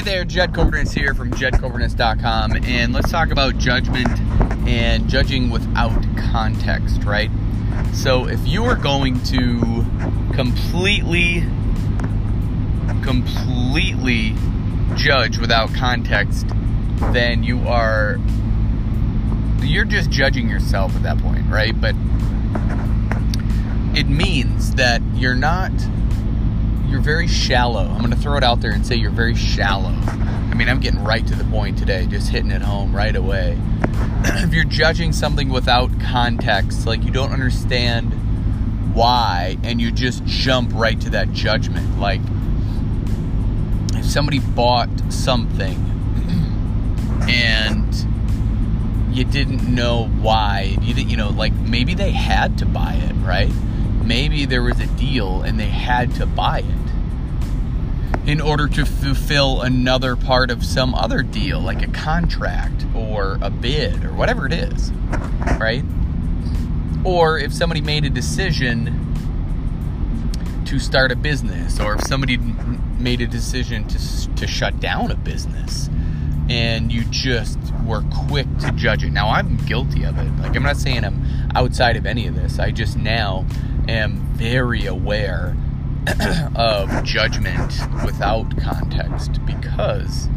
Hey there, Jed Coverness here from jedcoverness.com, and let's talk about judgment and judging without context, right? So, if you are going to completely, completely judge without context, then you are, you're just judging yourself at that point, right? But it means that you're not you're very shallow. I'm going to throw it out there and say you're very shallow. I mean, I'm getting right to the point today, just hitting it home right away. if you're judging something without context, like you don't understand why, and you just jump right to that judgment, like if somebody bought something and you didn't know why, you you know, like maybe they had to buy it, right? maybe there was a deal and they had to buy it in order to fulfill another part of some other deal, like a contract or a bid or whatever it is, right? Or if somebody made a decision to start a business, or if somebody made a decision to, to shut down a business, and you just were quick to judge it. Now, I'm guilty of it. Like, I'm not saying I'm outside of any of this. I just now am very aware of judgment without context because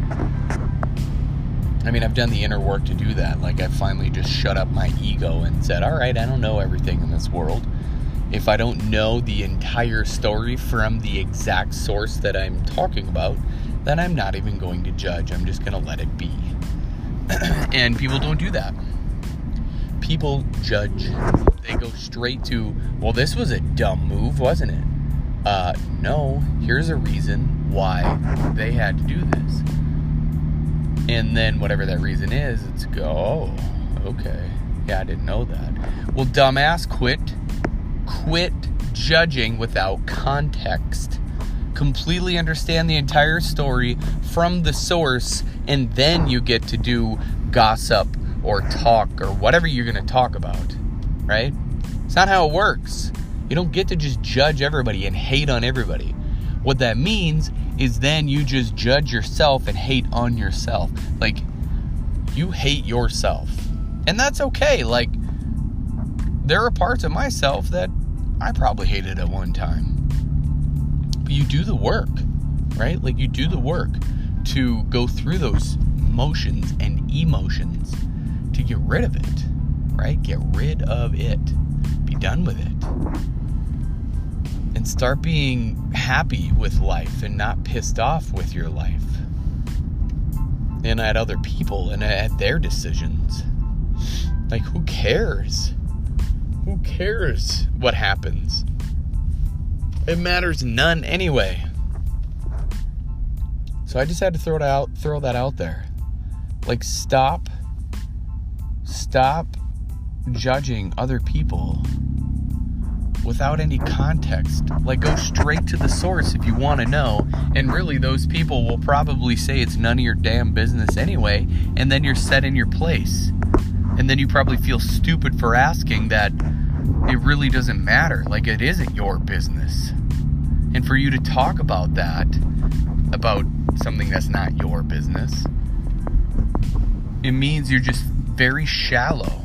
I mean, I've done the inner work to do that. Like, I finally just shut up my ego and said, All right, I don't know everything in this world. If I don't know the entire story from the exact source that I'm talking about, then I'm not even going to judge. I'm just going to let it be. and people don't do that people judge. They go straight to, well, this was a dumb move, wasn't it? Uh, no, here's a reason why they had to do this. And then whatever that reason is, it's go, oh, okay. Yeah, I didn't know that. Well, dumbass, quit. Quit judging without context. Completely understand the entire story from the source, and then you get to do gossip or talk or whatever you're going to talk about, right? It's not how it works. You don't get to just judge everybody and hate on everybody. What that means is then you just judge yourself and hate on yourself. Like, you hate yourself. And that's okay. Like, there are parts of myself that I probably hated at one time. But you do the work, right? Like, you do the work to go through those motions and emotions to get rid of it, right? Get rid of it. Done with it. And start being happy with life and not pissed off with your life and at other people and at their decisions. Like, who cares? Who cares what happens? It matters none anyway. So I just had to throw it out, throw that out there. Like, stop Stop judging other people without any context. Like, go straight to the source if you want to know. And really, those people will probably say it's none of your damn business anyway. And then you're set in your place. And then you probably feel stupid for asking that it really doesn't matter. Like, it isn't your business. And for you to talk about that, about something that's not your business, it means you're just very shallow.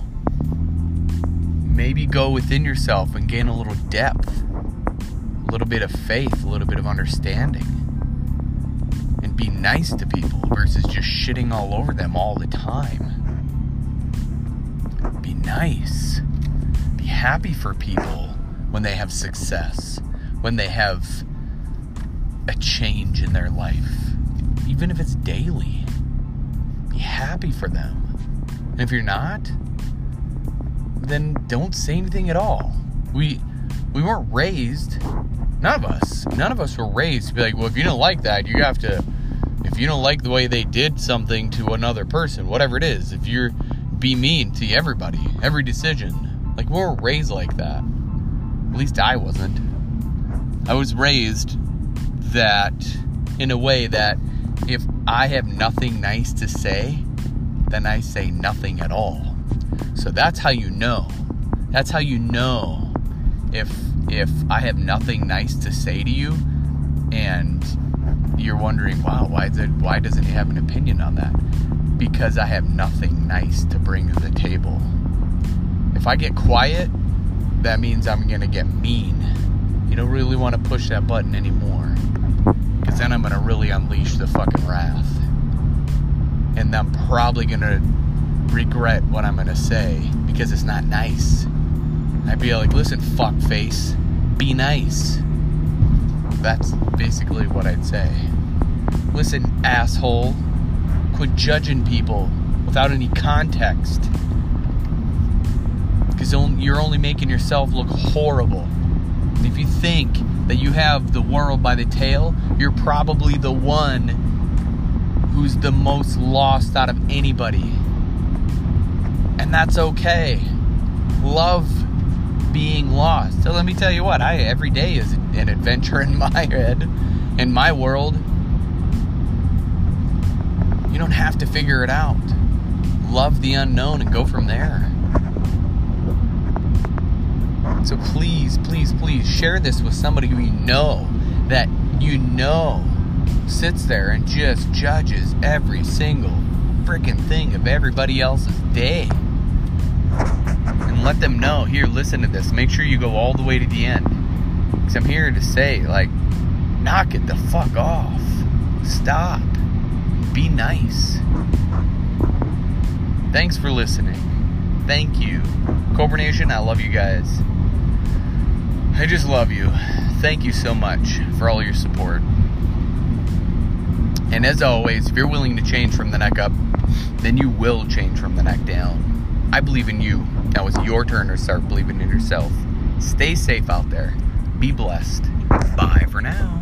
Maybe go within yourself and gain a little depth, a little bit of faith, a little bit of understanding. And be nice to people versus just shitting all over them all the time. Be nice. Be happy for people when they have success, when they have a change in their life, even if it's daily. Be happy for them. And if you're not, then don't say anything at all. We we weren't raised, none of us, none of us were raised to be like, well, if you don't like that, you have to. If you don't like the way they did something to another person, whatever it is, if you're be mean to everybody, every decision, like we weren't raised like that. At least I wasn't. I was raised that in a way that if I have nothing nice to say, then I say nothing at all. So that's how you know. That's how you know if if I have nothing nice to say to you and you're wondering, wow, why is it why doesn't he have an opinion on that? Because I have nothing nice to bring to the table. If I get quiet, that means I'm gonna get mean. You don't really want to push that button anymore. Because then I'm gonna really unleash the fucking wrath. And I'm probably gonna regret what I'm gonna say because it's not nice. I'd be like, listen, fuck face, be nice. That's basically what I'd say. Listen, asshole, quit judging people without any context. Because you're only making yourself look horrible. If you think that you have the world by the tail, you're probably the one who's the most lost out of anybody. And that's okay. Love being lost. So let me tell you what, I every day is an adventure in my head, in my world. You don't have to figure it out. Love the unknown and go from there. So please, please, please share this with somebody who you know that you know sits there and just judges every single freaking thing of everybody else's day. And let them know here, listen to this. Make sure you go all the way to the end. Because I'm here to say, like, knock it the fuck off. Stop. Be nice. Thanks for listening. Thank you. Cobra Nation, I love you guys. I just love you. Thank you so much for all your support. And as always, if you're willing to change from the neck up, then you will change from the neck down. I believe in you. Now it's your turn to start believing in yourself. Stay safe out there. Be blessed. Bye for now.